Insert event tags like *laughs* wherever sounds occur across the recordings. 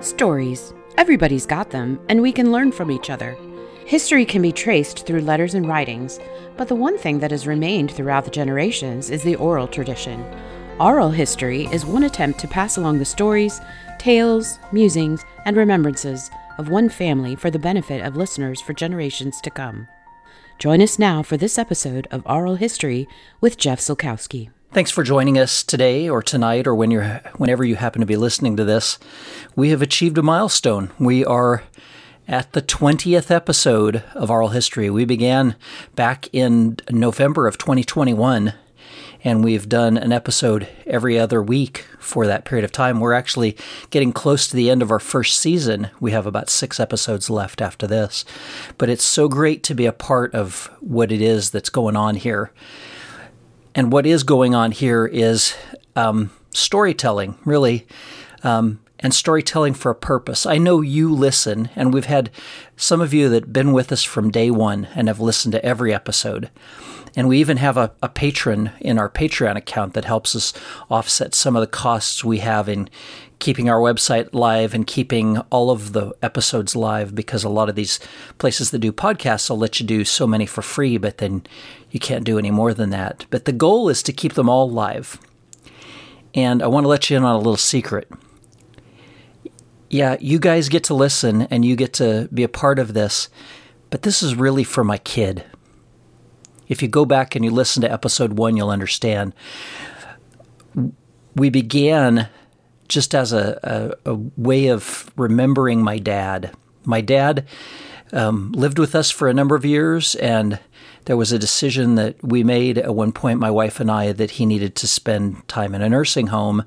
Stories. Everybody's got them, and we can learn from each other. History can be traced through letters and writings, but the one thing that has remained throughout the generations is the oral tradition. Oral history is one attempt to pass along the stories, tales, musings, and remembrances of one family for the benefit of listeners for generations to come. Join us now for this episode of Aural History with Jeff Silkowski. Thanks for joining us today or tonight or when you're whenever you happen to be listening to this. We have achieved a milestone. We are at the 20th episode of Aural History. We began back in November of 2021 and we've done an episode every other week for that period of time. We're actually getting close to the end of our first season. We have about six episodes left after this. But it's so great to be a part of what it is that's going on here. And what is going on here is um, storytelling, really. Um, and storytelling for a purpose. I know you listen, and we've had some of you that have been with us from day one and have listened to every episode. And we even have a, a patron in our Patreon account that helps us offset some of the costs we have in keeping our website live and keeping all of the episodes live because a lot of these places that do podcasts will let you do so many for free, but then you can't do any more than that. But the goal is to keep them all live. And I want to let you in on a little secret. Yeah, you guys get to listen and you get to be a part of this, but this is really for my kid. If you go back and you listen to episode one, you'll understand. We began just as a, a, a way of remembering my dad. My dad um, lived with us for a number of years, and there was a decision that we made at one point, my wife and I, that he needed to spend time in a nursing home,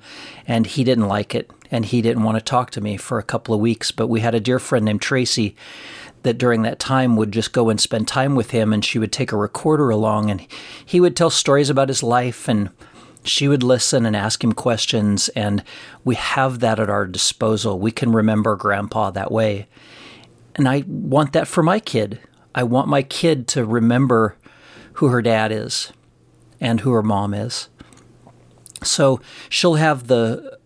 and he didn't like it, and he didn't want to talk to me for a couple of weeks. But we had a dear friend named Tracy that during that time would just go and spend time with him and she would take a recorder along and he would tell stories about his life and she would listen and ask him questions and we have that at our disposal. We can remember grandpa that way. And i want that for my kid. I want my kid to remember who her dad is and who her mom is. So she'll have the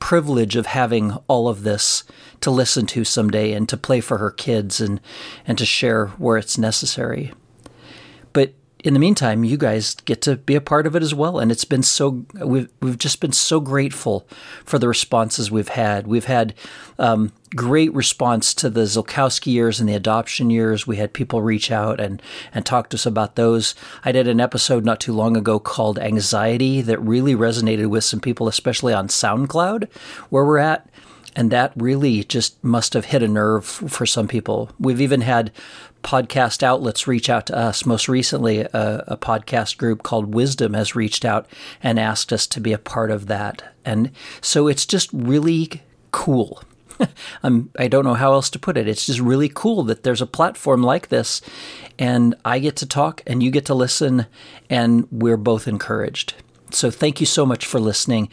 privilege of having all of this to listen to someday and to play for her kids and and to share where it's necessary. But in the meantime, you guys get to be a part of it as well, and it's been so we've we've just been so grateful for the responses we've had. We've had um, great response to the Zilkowski years and the adoption years. We had people reach out and and talk to us about those. I did an episode not too long ago called Anxiety that really resonated with some people, especially on SoundCloud, where we're at. And that really just must have hit a nerve for some people. We've even had podcast outlets reach out to us. Most recently, a, a, podcast group called Wisdom has reached out and asked us to be a part of that. And so it's just really cool. *laughs* I'm, I don't know how else to put it. It's just really cool that there's a platform like this, and I get to talk and you get to listen, and we're both encouraged. So thank you so much for listening.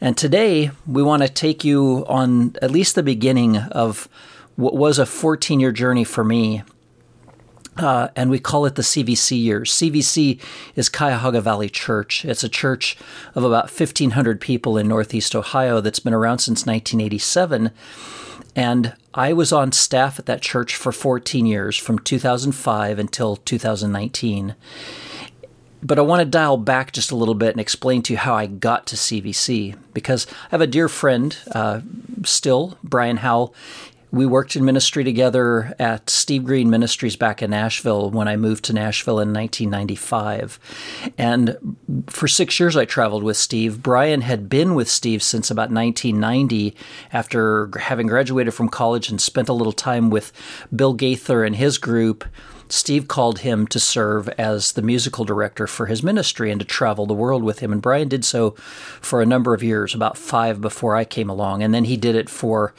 And today we want to take you on at least the beginning of what was a 14 year journey for me. Uh, and we call it the CVC years. CVC is Cuyahoga Valley Church. It's a church of about 1,500 people in Northeast Ohio that's been around since 1987. And I was on staff at that church for 14 years, from 2005 until 2019. But I want to dial back just a little bit and explain to you how I got to CVC because I have a dear friend uh, still, Brian Howell. We worked in ministry together at Steve Green Ministries back in Nashville when I moved to Nashville in 1995. And for six years, I traveled with Steve. Brian had been with Steve since about 1990 after having graduated from college and spent a little time with Bill Gaither and his group Steve called him to serve as the musical director for his ministry and to travel the world with him. And Brian did so for a number of years, about five before I came along. And then he did it for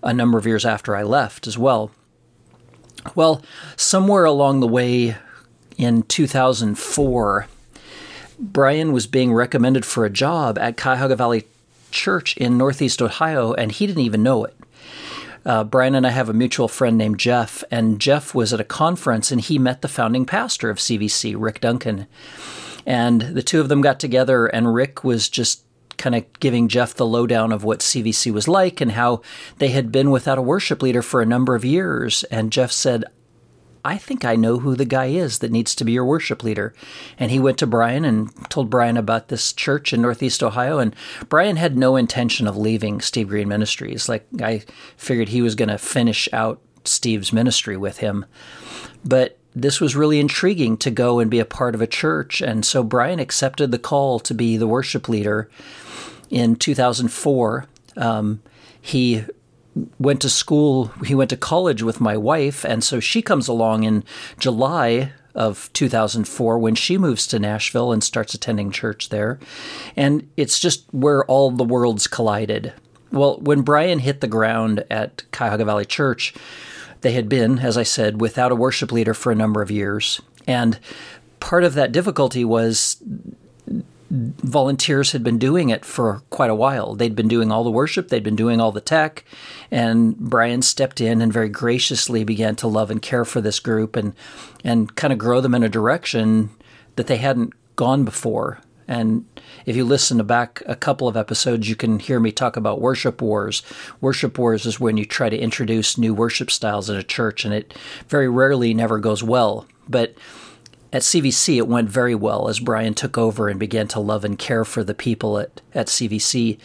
a number of years after I left as well. Well, somewhere along the way in 2004, Brian was being recommended for a job at Cuyahoga Valley Church in Northeast Ohio, and he didn't even know it uh, Brian and I have a mutual friend named Jeff, and Jeff was at a conference and he met the founding pastor of CVC, Rick Duncan. And the two of them got together, and Rick was just kind of giving Jeff the lowdown of what CVC was like and how they had been without a worship leader for a number of years. And Jeff said, I think I know who the guy is that needs to be your worship leader. And he went to Brian and told Brian about this church in Northeast Ohio. And Brian had no intention of leaving Steve Green Ministries. Like, I figured he was going to finish out Steve's ministry with him. But this was really intriguing to go and be a part of a church. And so Brian accepted the call to be the worship leader in 2004. Um, he went to school, he went to college with my wife, and so she comes along in July of 2004 when she moves to Nashville and starts attending church there. And it's just where all the worlds collided. Well, when Brian hit the ground at Cuyahoga Valley Church, they had been, as I said, without a worship leader for a number of years. And part of that difficulty was volunteers had been doing it for quite a while. They'd been doing all the worship, they'd been doing all the tech, and Brian stepped in and very graciously began to love and care for this group and and kind of grow them in a direction that they hadn't gone before. And if you listen to back a couple of episodes, you can hear me talk about worship wars. Worship wars is when you try to introduce new worship styles in a church, and it very rarely never goes well. But at CVC, it went very well as Brian took over and began to love and care for the people at, at CVC.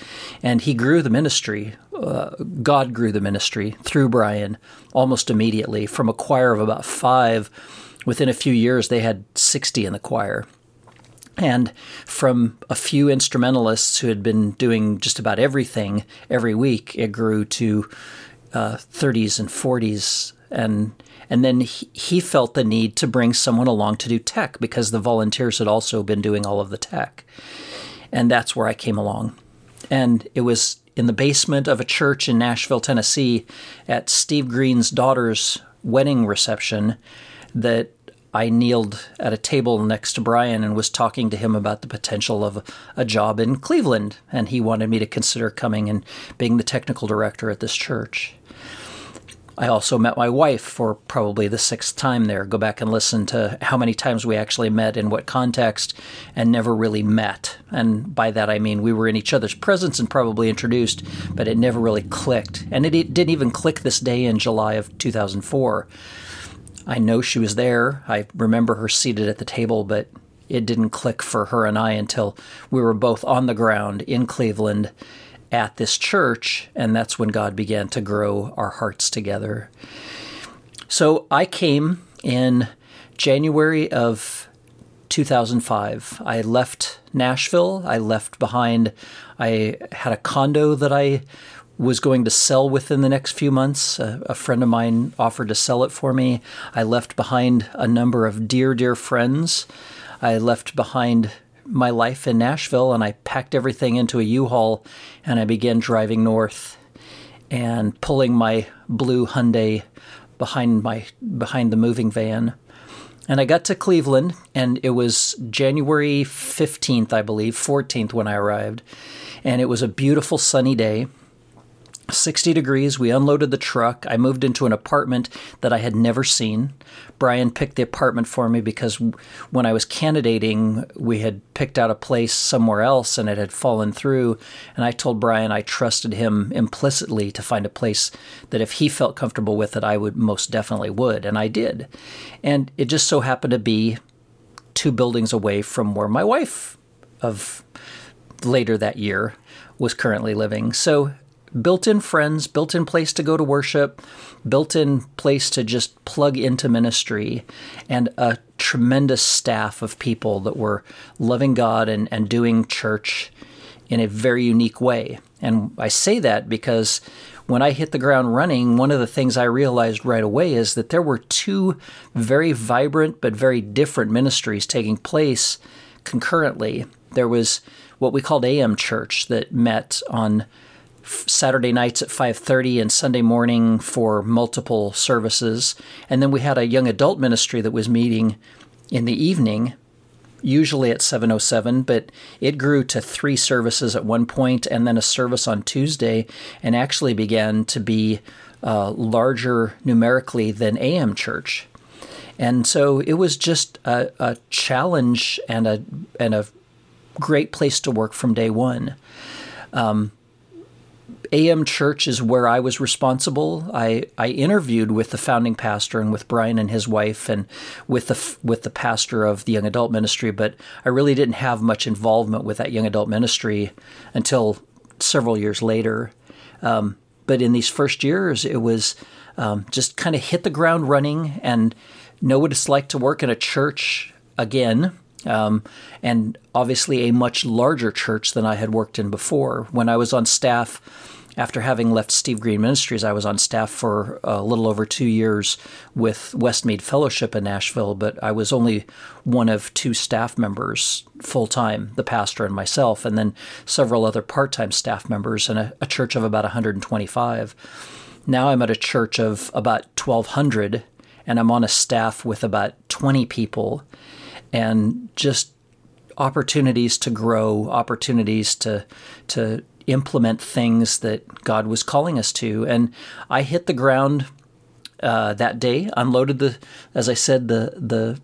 And he grew the ministry. Uh, God grew the ministry through Brian almost immediately. From a choir of about five, within a few years, they had 60 in the choir. And from a few instrumentalists who had been doing just about everything every week, it grew to uh, 30s and 40s. And and then he, felt the need to bring someone along to do tech because the volunteers had also been doing all of the tech. And that's where I came along. And it was in the basement of a church in Nashville, Tennessee, at Steve Green's daughter's wedding reception that I kneeled at a table next to Brian and was talking to him about the potential of a job in Cleveland. And he wanted me to consider coming and being the technical director at this church. I also met my wife for probably the sixth time there. Go back and listen to how many times we actually met, in what context, and never really met. And by that I mean we were in each other's presence and probably introduced, but it never really clicked. And it, didn't even click this day in July of 2004. I know she was there. I remember her seated at the table, but it didn't click for her and I until we were both on the ground in Cleveland at this church, and that's when God began to grow our hearts together. So I came in January of 2005. I left Nashville. I left behind, I had a condo that I was going to sell within the next few months. A, a, friend of mine offered to sell it for me. I left behind a number of dear, dear friends. I left behind my life in Nashville and I packed everything into a U-Haul and I began driving north and pulling my blue Hyundai behind my behind the moving van. And I got to Cleveland and it was January 15th, I believe, 14th when I arrived. And it was a beautiful sunny day 60 degrees. We unloaded the truck. I moved into an apartment that I had never seen. Brian picked the apartment for me because when I was candidating, we had picked out a place somewhere else and it had fallen through. And I told Brian I trusted him implicitly to find a place that if he felt comfortable with it, I would most definitely would. And I did. And it just so happened to be two buildings away from where my wife of later that year was currently living. So built in friends, built in place to go to worship, built in place to just plug into ministry, and a tremendous staff of people that were loving God and, and doing church in a very unique way. And I say that because when I hit the ground running, one of the things I realized right away is that there were two very vibrant but very different ministries taking place concurrently. There was what we called AM Church that met on Saturday nights at 5:30 and Sunday morning for multiple services. And then we had a young adult ministry that was meeting in the evening, usually at 7:07, but it grew to 3 services at one point and then a service on Tuesday and actually began to be uh, larger numerically than AM church. And so it was just a, a challenge and a and a great place to work from day one. Um, AM Church is where I was responsible. I, I interviewed with the founding pastor and with Brian and his wife and with the with the pastor of the young adult ministry, but I really didn't have much involvement with that young adult ministry until several years later. Um, but in these first years, it was um, just kind of hit the ground running and know what it's like to work in a church again. Um, and obviously a much larger church than I had worked in before. When I was on staff after having left Steve Green Ministries, I was on staff for a little over two years with Westmead Fellowship in Nashville, but I was only one of two staff members full time, the pastor and myself, and then several other part time staff members in a, a church of about 125. Now I'm at a church of about 1,200, and I'm on a staff with about 20 people, and just opportunities to grow, opportunities to to implement things that God was calling us to. And I hit the ground uh, that day, unloaded the, as I said, the the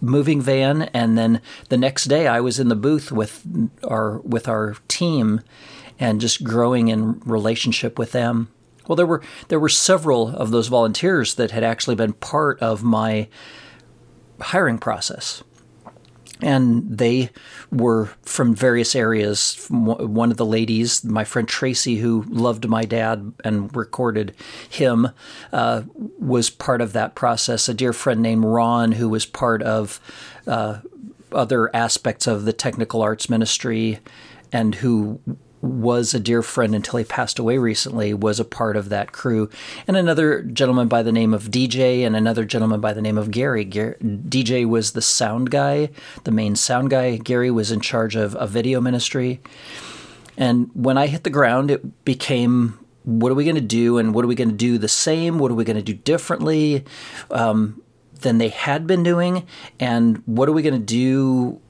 moving van, and then the next day I was in the booth with our with our team, and just growing in relationship with them. Well, there were there were several of those volunteers that had actually been part of my hiring process and they were from various areas. One of the ladies, my friend Tracy, who loved my dad and recorded him, uh, was part of that process. A dear friend named Ron, who was part of uh, other aspects of the technical arts ministry, and who was a dear friend until he passed away recently, was a part of that crew. And another gentleman by the name of DJ and another gentleman by the name of Gary. DJ was the sound guy, the main sound guy. Gary was in charge of a video ministry. And when I hit the ground, it became what are we going to do and what are we going to do the same? What are we going to do differently um, than they had been doing? And what are we going to do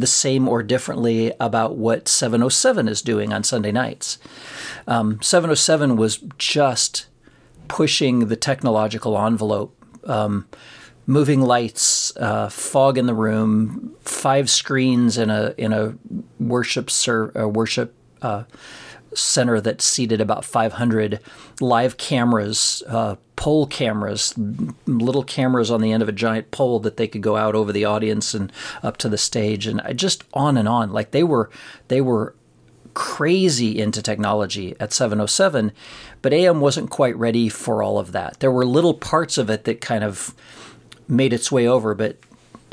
the same or differently about what 707 is doing on Sunday nights. Um, 707 was just pushing the technological envelope. Um, moving lights, uh, fog in the room, five screens in a in a worship ser- worship uh, center that seated about 500 live cameras, uh, pole cameras, little cameras on the end of a giant pole that they could go out over the audience and up to the stage, and just on and on. Like they were, they were crazy into technology at 707, but AM wasn't quite ready for all of that. There were little parts of it that kind of made its way over, but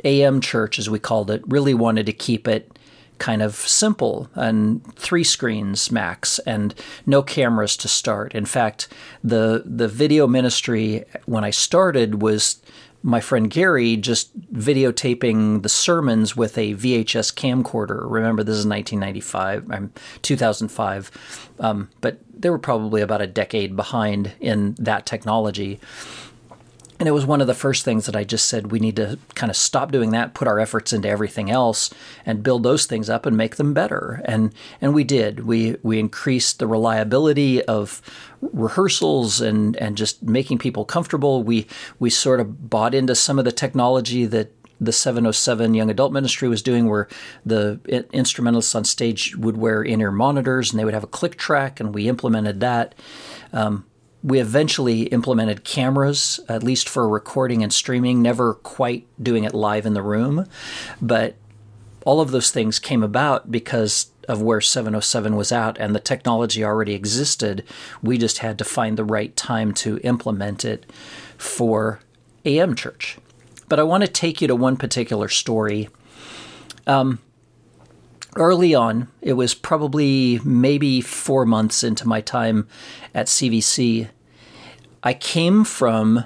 AM Church, as we called it, really wanted to keep it kind of simple and three screens max and no cameras to start. In fact, the the video ministry when I started was my friend Gary just videotaping the sermons with a VHS camcorder. Remember, this is 1995, um, 2005, um, but they were probably about a decade behind in that technology. And it was one of the first things that I just said we need to kind of stop doing that, put our efforts into everything else, and build those things up and make them better. And and we did. We we increased the reliability of rehearsals and and just making people comfortable. We we sort of bought into some of the technology that the 707 Young Adult Ministry was doing, where the instrumentalists on stage would wear in ear monitors and they would have a click track, and we implemented that. Um, we eventually implemented cameras, at least for recording and streaming, never quite doing it live in the room. But all of those things came about because of where 707 was at and the technology already existed. We just had to find the right time to implement it for AM Church. But I want to take you to one particular story. Um, early on, it was probably maybe four months into my time at CVC. I came from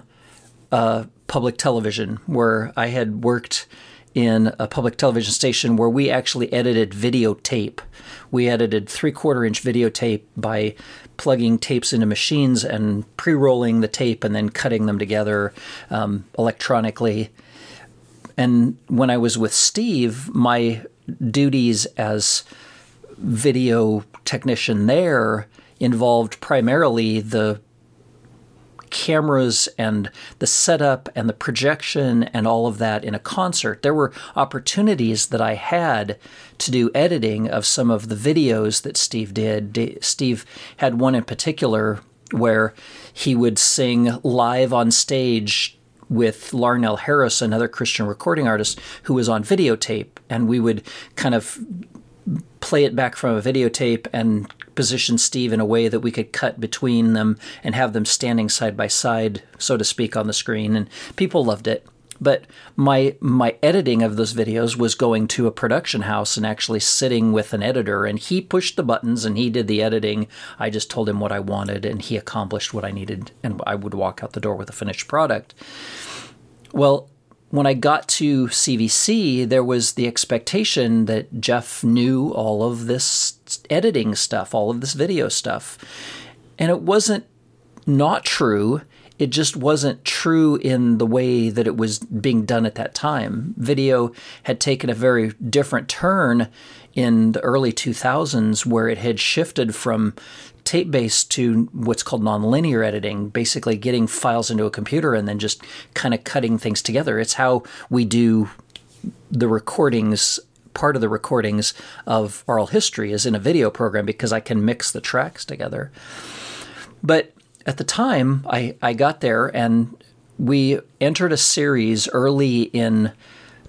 uh, public television where I had worked in a public television station where we actually edited videotape. We edited three quarter inch videotape by plugging tapes into machines and pre rolling the tape and then cutting them together um, electronically. And when I was with Steve, my duties as video technician there involved primarily the cameras and the setup and the projection and all of that in a concert. There were opportunities that I had to do editing of some of the videos that Steve did. Steve had one in particular where he would sing live on stage with Larnelle Harris, another Christian recording artist, who was on videotape, and we would kind of play it back from a videotape and position Steve in a way that we could cut between them and have them standing side by side, so to speak, on the screen. And people loved it. But my my editing of those videos was going to a production house and actually sitting with an editor, and he pushed the buttons and he did the editing. I just told him what I wanted, and he accomplished what I needed, and I would walk out the door with a finished product. Well, when I got to CVC, there was the expectation that Jeff knew all of this editing stuff, all of this video stuff. And it wasn't not true. It just wasn't true in the way that it was being done at that time. Video had taken a very different turn in the early 2000s where it had shifted from tape based to what's called nonlinear editing, basically getting files into a computer and then just kind of cutting things together. It's how we do the recordings. Part of the recordings of oral history is in a video program because I can mix the tracks together. But at the time, I, I got there and we entered a series early in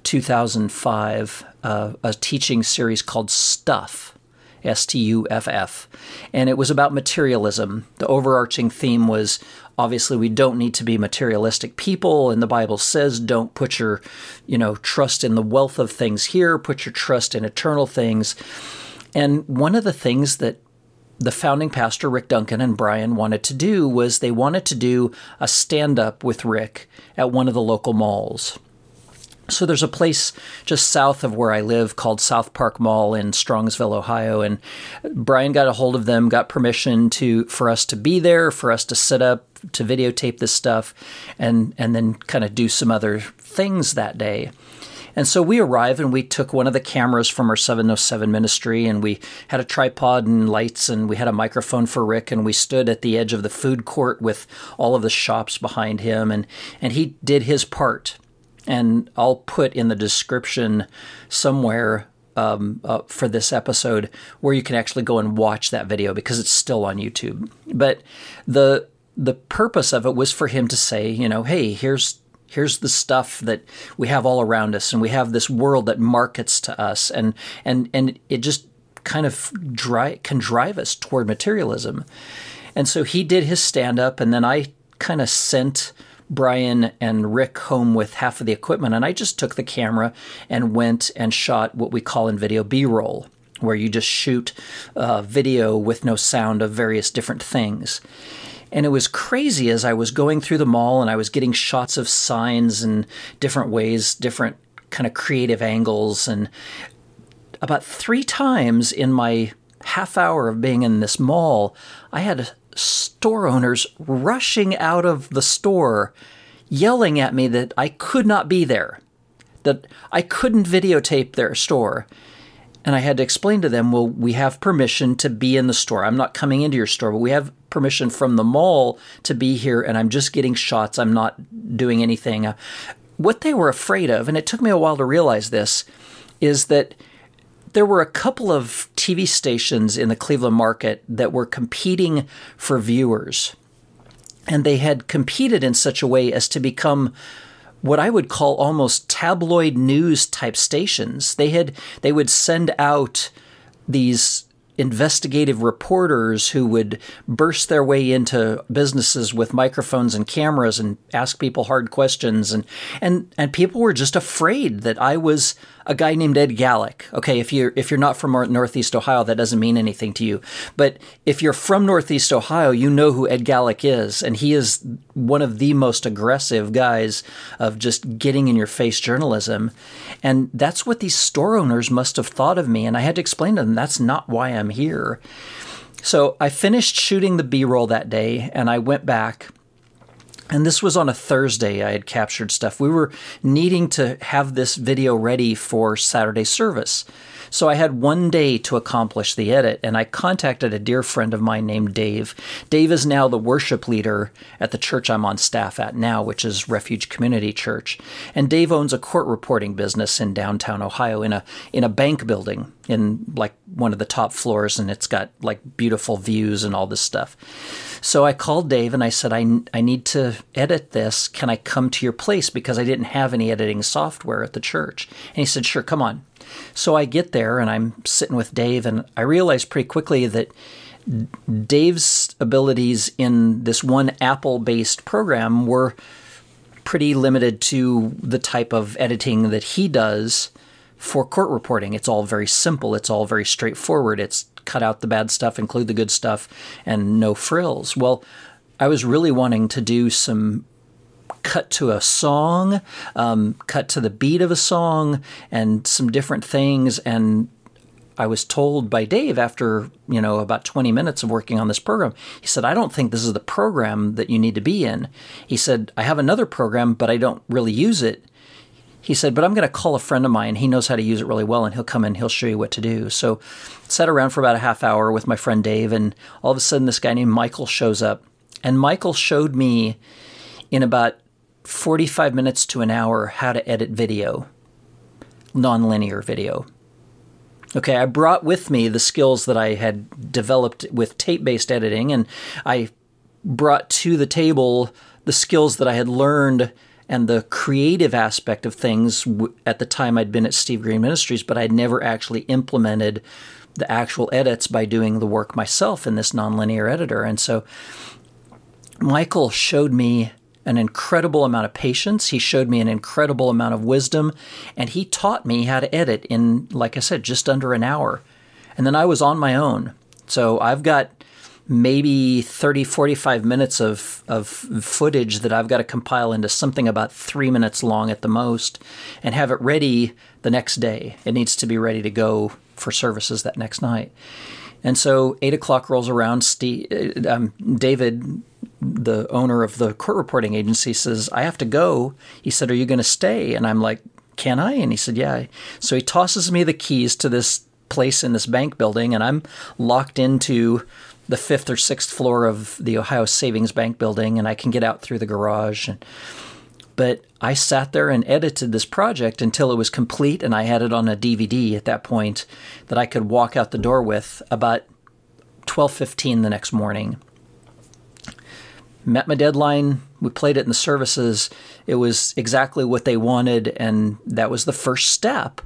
2005, uh, a teaching series called Stuff S T U F F. And it was about materialism. The overarching theme was obviously we don't need to be materialistic people and the bible says don't put your you know trust in the wealth of things here put your trust in eternal things and one of the things that the founding pastor rick duncan and brian wanted to do was they wanted to do a stand up with rick at one of the local malls so there's a place just south of where I live called South Park Mall in Strongsville, Ohio, and Brian got a hold of them, got permission to for us to be there, for us to set up to videotape this stuff, and and then kind of do some other things that day. And so we arrived and we took one of the cameras from our 707 ministry and we had a tripod and lights and we had a microphone for Rick and we stood at the edge of the food court with all of the shops behind him and, and he did his part and I'll put in the description somewhere um, uh, for this episode where you can actually go and watch that video because it's still on YouTube. But the the purpose of it was for him to say, you know, hey, here's here's the stuff that we have all around us, and we have this world that markets to us, and and and it just kind of dry, can drive us toward materialism. And so he did his stand up, and then I kind of sent Brian and Rick home with half of the equipment, and I just took the camera and went and shot what we call in video B roll, where you just shoot uh, video with no sound of various different things. And it was crazy as I was going through the mall and I was getting shots of signs and different ways, different kind of creative angles. And about three times in my half hour of being in this mall, I had store owners rushing out of the store yelling at me that I could not be there, that I couldn't videotape their store. And I had to explain to them, well, we have permission to be in the store. I'm not coming into your store, but we have permission from the mall to be here, and I'm just getting shots. I'm not doing anything. Uh, what they were afraid of, and it took me a while to realize this, is that there were a couple of TV stations in the Cleveland market that were competing for viewers. And they had competed in such a way as to become what I would call almost tabloid news type stations. They had they would send out these investigative reporters who would burst their way into businesses with microphones and cameras and ask people hard questions. And and and people were just afraid that I was a guy named Ed Gallek. Okay, if you're if you're not from Northeast Ohio, that doesn't mean anything to you. But if you're from Northeast Ohio, you know who Ed Gallek is, and he is one of the most aggressive guys of just getting in your face journalism. And that's what these store owners must have thought of me. And I had to explain to them that's not why I'm here. So I finished shooting the B roll that day, and I went back and this was on a Thursday. I had captured stuff. We were needing to have this video ready for Saturday service. So I had one day to accomplish the edit, and I contacted a dear friend of mine named Dave. Dave is now the worship leader at the church I'm on staff at now, which is Refuge Community Church. And Dave owns a court reporting business in downtown Ohio in a in a bank building in like one of the top floors, and it's got like beautiful views and all this stuff. So I called Dave and I said, I, I need to edit this. Can I come to your place? Because I didn't have any editing software at the church. And he said, Sure, come on. So I get there and I'm sitting with Dave, and I realize pretty quickly that Dave's abilities in this one Apple based program were pretty limited to the type of editing that he does for court reporting. It's all very simple, it's all very straightforward. It's cut out the bad stuff, include the good stuff, and no frills. Well, I was really wanting to do some cut to a song, um, cut to the beat of a song, and some different things. And I was told by Dave after you know about 20 minutes of working on this program, he said, "I don't think this is the program that you need to be in." He said, "I have another program, but I don't really use it." he said, But I'm going to call a friend of mine. He knows how to use it really well, and he'll come in, he'll show you what to do. So sat around for about a half hour with my friend Dave, and all of a sudden, this guy named Michael shows up. And Michael showed me in about 45 minutes to an hour how to edit video, nonlinear video. Okay, I brought with me the skills that I had developed with tape based editing, and I brought to the table the skills that I had learned and the creative aspect of things at the time I'd been at Steve Green Ministries, but I'd never actually implemented the actual edits by doing the work myself in this nonlinear editor. And so Michael showed me an incredible amount of patience. He showed me an incredible amount of wisdom, and he taught me how to edit in, like I said, just under an hour. And then I was on my own. So I've got maybe 30, 45 minutes of, of footage that I've got to compile into something about three minutes long at the most and have it ready the next day. It needs to be ready to go for services that next night. And so eight o'clock rolls around. Steve, um, David, the owner of the court reporting agency, says, I have to go. He said, Are you going to stay? And I'm like, Can I? And he said, Yeah. So he tosses me the keys to this place in this bank building, and I'm locked into the fifth or sixth floor of the Ohio Savings Bank building, and I can get out through the garage. But I sat there and edited this project until it was complete, and I had it on a DVD at that point that I could walk out the door with about 12:15 the next morning. Met my deadline. We played it in the services. It was exactly what they wanted, and that was the first step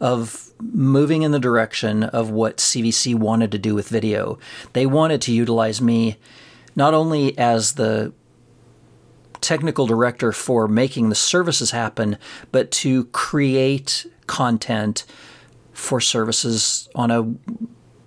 of moving in the direction of what CVC wanted to do with video. They wanted to utilize me not only as the technical director for making the services happen, but to create content for services on a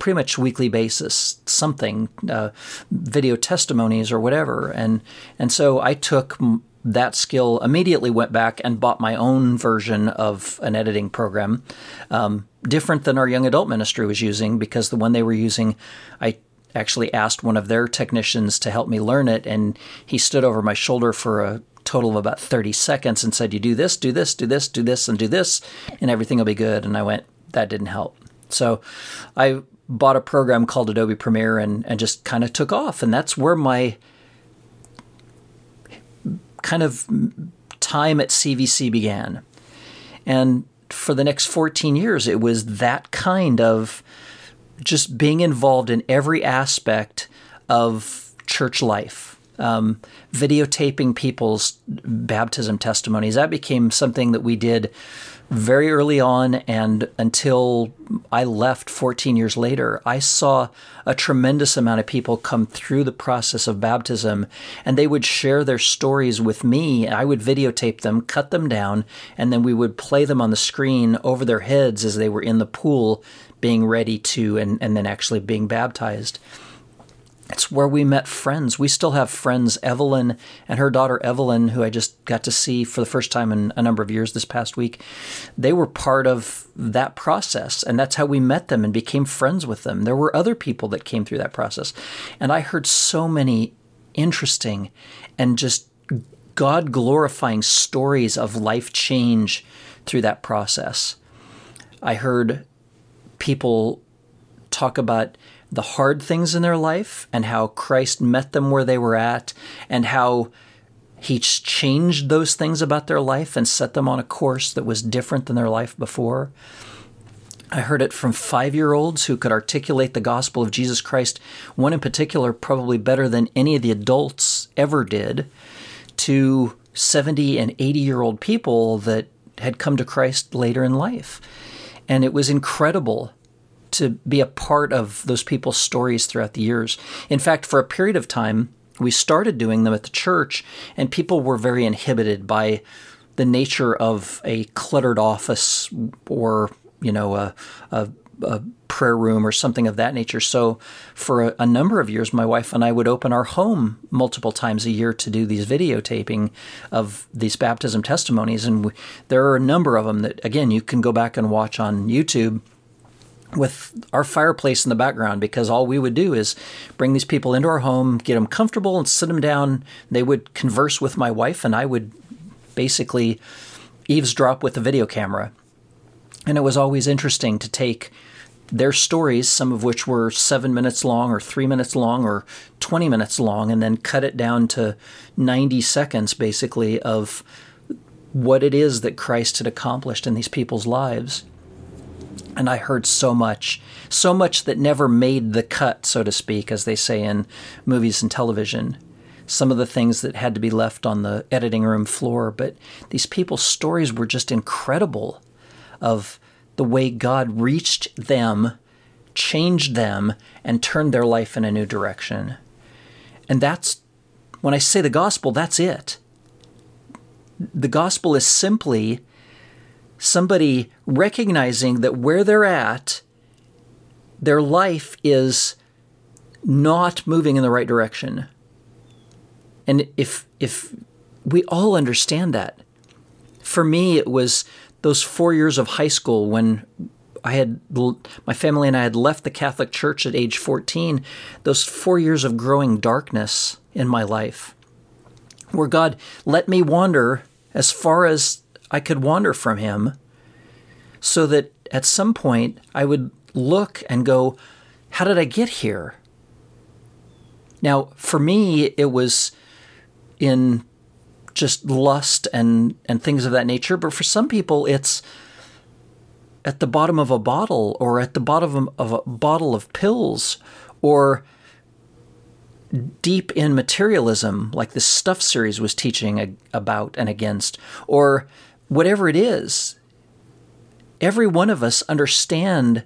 pretty much weekly basis, something, uh, video testimonies or whatever. And and so I took that skill immediately went back and bought my own version of an editing program, um, different than our young adult ministry was using because the one they were using, I actually asked one of their technicians to help me learn it, and he stood over my shoulder for a total of about 30 seconds and said, You do this, do this, do this, do this, and do this, and everything will be good. And I went, That didn't help. So I bought a program called Adobe Premiere and, and just kind of took off. And that's where my kind of time at CVC began. And for the next 14 years, it was that kind of just being involved in every aspect of church life. Um, videotaping people's baptism testimonies. That became something that we did very early on and until I left 14 years later, I saw a tremendous amount of people come through the process of baptism and they would share their stories with me. I would videotape them, cut them down, and then we would play them on the screen over their heads as they were in the pool being ready to and, and then actually being baptized. It's where we met friends. We still have friends, Evelyn and her daughter Evelyn, who I just got to see for the first time in a number of years this past week. They were part of that process, and that's how we met them and became friends with them. There were other people that came through that process, and I heard so many interesting and just God glorifying stories of life change through that process. I heard people talk about the hard things in their life and how Christ met them where they were at and how he changed those things about their life and set them on a course that was different than their life before. I heard it from five year olds who could articulate the gospel of Jesus Christ, one in particular, probably better than any of the adults ever did, to 70 and 80 year old people that had come to Christ later in life. And it was incredible to be a part of those people's stories throughout the years. In fact, for a period of time, we started doing them at the church, and people were very inhibited by the nature of a cluttered office or, you know, a, a, a prayer room or something of that nature. So, for a, a, number of years, my wife and I would open our home multiple times a year to do these videotaping of these baptism testimonies. And we, there are a number of them that, again, you can go back and watch on YouTube with our fireplace in the background because all we would do is bring these people into our home, get them comfortable, and sit them down. They would converse with my wife, and I would basically eavesdrop with the video camera. And it was always interesting to take their stories, some of which were seven minutes long, or three minutes long, or 20 minutes long, and then cut it down to 90 seconds basically of what it is that Christ had accomplished in these people's lives and I heard so much, so much that never made the cut, so to speak, as they say in movies and television. Some of the things that had to be left on the editing room floor, but these people's stories were just incredible of the way God reached them, changed them, and turned their life in a new direction. And that's, when I say the gospel, that's it. The gospel is simply somebody recognizing that where they're at, their life is not moving in the right direction. And if if we all understand that. For me it was those 4 years of high school when I had my family and I had left the Catholic Church at age 14, those 4 years of growing darkness in my life where God let me wander as far as I could wander from him so that at some point I would look and go, How did I get here? Now, for me, it was in just lust and, and things of that nature, but for some people, it's at the bottom of a bottle or at the bottom of a bottle of pills or deep in materialism, like the Stuff series was teaching about and against, or whatever it is, every one of us understand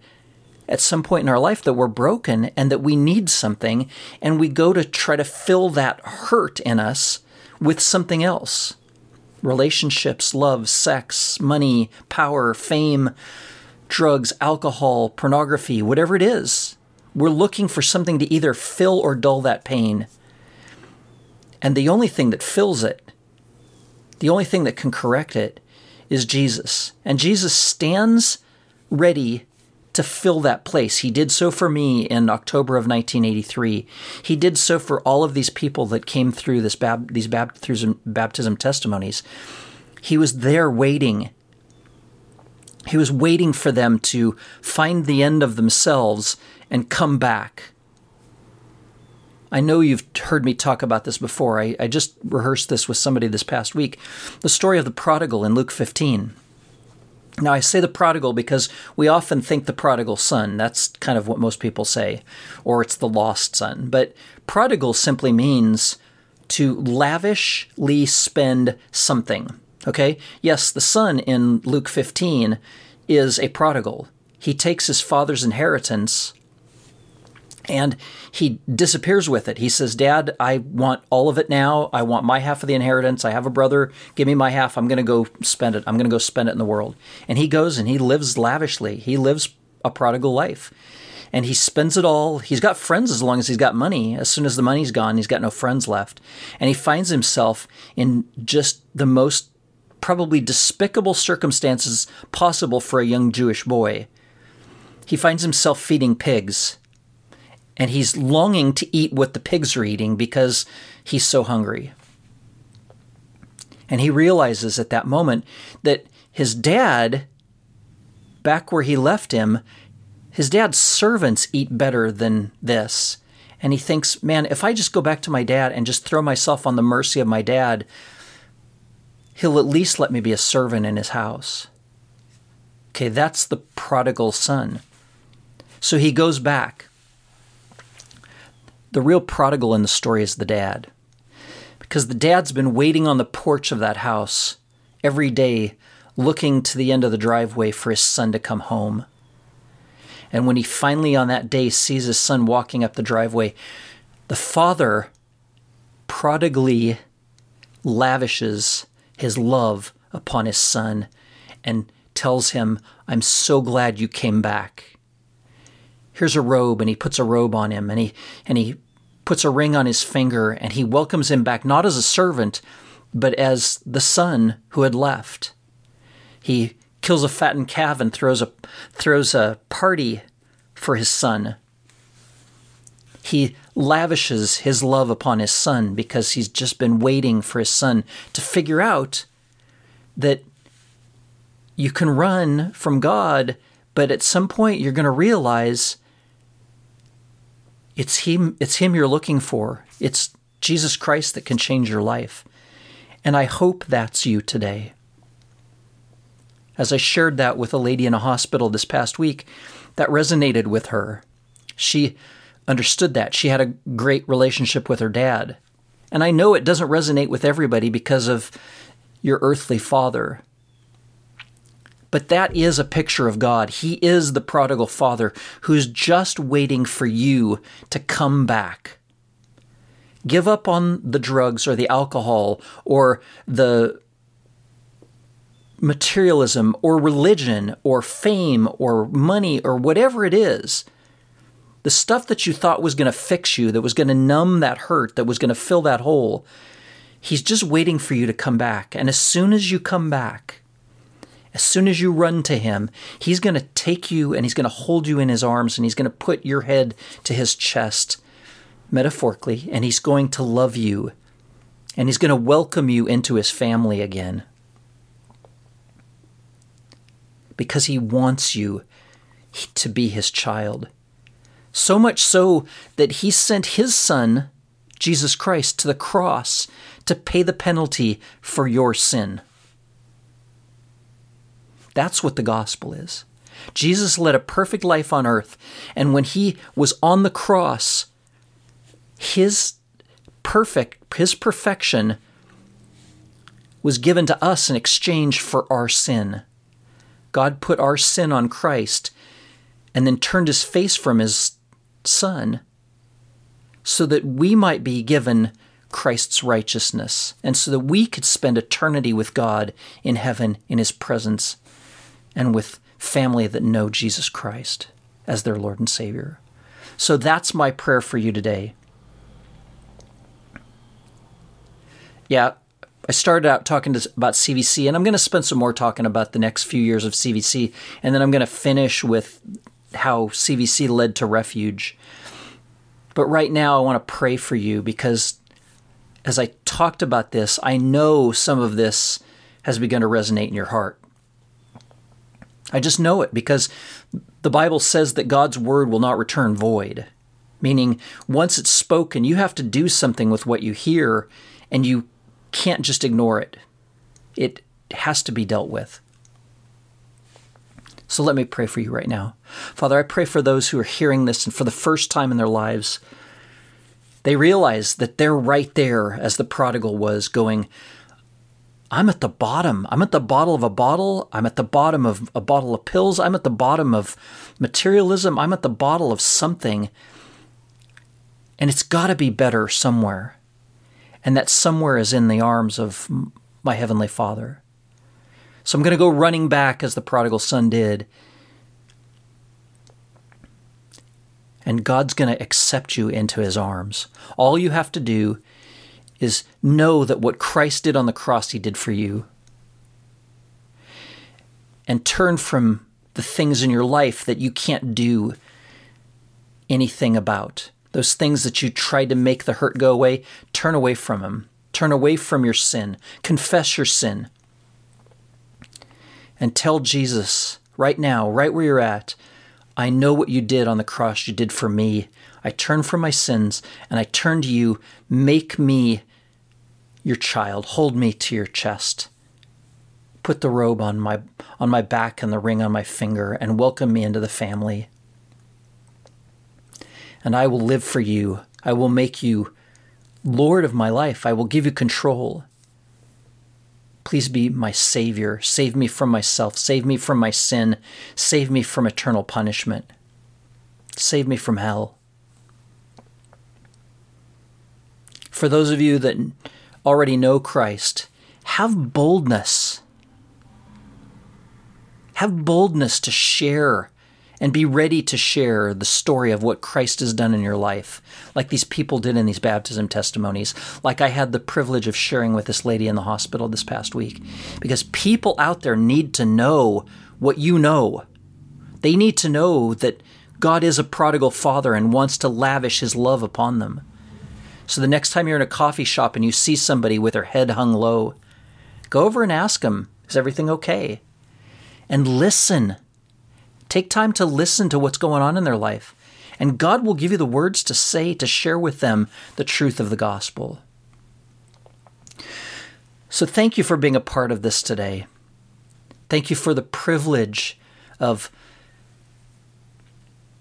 at some point in our life that we're broken and that we need something, and we go to try to fill that hurt in us with something else relationships, love, sex, money, power, fame, drugs, alcohol, pornography, whatever it is. We're looking for something to either fill or dull that pain. And the only thing that fills it, the only thing that can correct it, is Jesus. And Jesus stands ready to fill that place. He did so for me in October of 1983. He did so for all of these people that came through this bab- these baptism, baptism testimonies. He was there waiting. He was waiting for them to find the end of themselves and come back. I know you've heard me talk about this before. I, I just rehearsed this with somebody this past week. The story of the prodigal in Luke 15. Now, I say the prodigal because we often think the prodigal son. That's kind of what most people say, or it's the lost son. But prodigal simply means to lavishly spend something. Okay? Yes, the son in Luke 15 is a prodigal. He takes his father's inheritance and he disappears with it. He says, Dad, I want all of it now. I want my half of the inheritance. I have a brother. Give me my half. I'm going to go spend it. I'm going to go spend it in the world. And he goes and he lives lavishly. He lives a prodigal life. And he spends it all. He's got friends as long as he's got money. As soon as the money's gone, he's got no friends left. And he finds himself in just the most probably despicable circumstances possible for a young Jewish boy. He finds himself feeding pigs and he's longing to eat what the pigs are eating because he's so hungry. And he realizes at that moment that his dad, back where he left him, his dad's servants eat better than this. And he thinks, man, if I just go back to my dad and just throw myself on the mercy of my dad, he'll at least let me be a servant in his house. Okay, that's the prodigal son. So he goes back. The real prodigal in the story is the dad. Because the dad's been waiting on the porch of that house every day, looking to the end of the driveway for his son to come home. And when he finally on that day sees his son walking up the driveway, the father prodigally lavishes his love upon his son and tells him, I'm so glad you came back. Here's a robe, and he puts a robe on him, and he and he puts a ring on his finger, and he welcomes him back not as a servant, but as the son who had left. He kills a fattened calf and throws a throws a party for his son. He lavishes his love upon his son because he's just been waiting for his son to figure out that you can run from God, but at some point you're going to realize it's him it's him you're looking for. It's Jesus Christ that can change your life. And I hope that's you today. As I shared that with a lady in a hospital this past week, that resonated with her. She understood that. She had a great relationship with her dad. And I know it doesn't resonate with everybody because of your earthly father. But that is a picture of God. He is the prodigal father who's just waiting for you to come back. Give up on the drugs or the alcohol or the materialism or religion or fame or money or whatever it is, the stuff that you thought was going to fix you, that was going to numb that hurt, that was going to fill that hole, he's just waiting for you to come back. And as soon as you come back, as soon as you run to him, he's going to take you and he's going to hold you in his arms and he's going to put your head to his chest, metaphorically, and he's going to love you and he's going to welcome you into his family again. because he wants you to be his child. So much so that he sent his son, Jesus Christ, to the cross to pay the penalty for your sin. That's what the gospel is. Jesus led a perfect life on earth, and when he was on the cross, his perfect, his perfection was given to us in exchange for our sin. God put our sin on Christ and then turned his face from his son so that we might be given Christ's righteousness and so that we could spend eternity with God in heaven in his presence and with family that know Jesus Christ as their Lord and Savior. So that's my prayer for you today. Yeah, I started out talking to, about CVC, and I'm going to spend some more talking about the next few years of CVC, and then I'm going to finish with how CVC led to refuge. But right now, I want to pray for you because as I talked about this, I know some of this has begun to resonate in your heart. I just know it because the Bible says that God's word will not return void, meaning once it's spoken, you have to do something with what you hear, and you can't just ignore it. It has to be dealt with. So let me pray for you right now. Father, I pray for those who are hearing this and for the first time in their lives, they realize that they're right there as the prodigal was going, I'm at the bottom. I'm at the bottom of a bottle. I'm at the bottom of a bottle of pills. I'm at the bottom of materialism. I'm at the bottom of something. And it's got to be better somewhere and that somewhere is in the arms of my Heavenly Father. So I'm going to go running back as the prodigal son did. And God's going to accept you into his arms. All you have to do is know that what Christ did on the cross, he did for you. And turn from the things in your life that you can't do anything about those things that you tried to make the hurt go away, turn away from them. Turn away from your sin. Confess your sin. And tell Jesus right now, right where you're at, I know what you did on the cross, you did for me. I turn from my sins and I turn to you. Make me your child. Hold me to your chest. Put the robe on my on my back and the ring on my finger and welcome me into the family. And I will live for you. I will make you Lord of my life. I will give you control. Please be my Savior. Save me from myself. Save me from my sin. Save me from eternal punishment. Save me from hell. For those of you that already know Christ, have boldness. Have boldness to share and be ready to share the story of what Christ has done in your life, like these people did in these baptism testimonies, like I had the privilege of sharing with this lady in the hospital this past week. Because people out there need to know what you know. They need to know that God is a prodigal father and wants to lavish his love upon them. So the next time you're in a coffee shop and you see somebody with their head hung low, go over and ask them, Is everything okay? And listen Take time to listen to what's going on in their life, and God will give you the words to say to share with them the truth of the gospel. So, thank you for being a part of this today. Thank you for the privilege of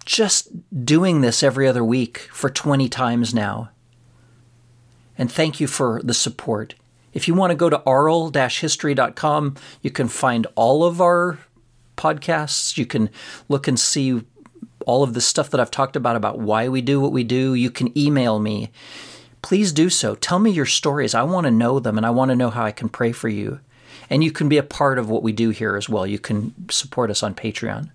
just doing this every other week for 20 times now. And thank you for the support. If you want to go to aural history.com, you can find all of our podcasts. You can look and see all of the stuff that I've talked about about why we do what we do. You can email me. Please do so. Tell me your stories. I want to know them and I want to know how I can pray for you. And you can be a part of what we do here as well. You can support us on Patreon.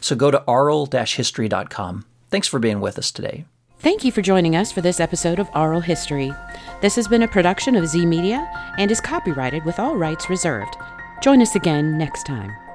So go to aural history.com. Thanks for being with us today. Thank you for joining us for this episode of Aural History. This has been a production of Z Media and is copyrighted with all rights reserved. Join us again next time.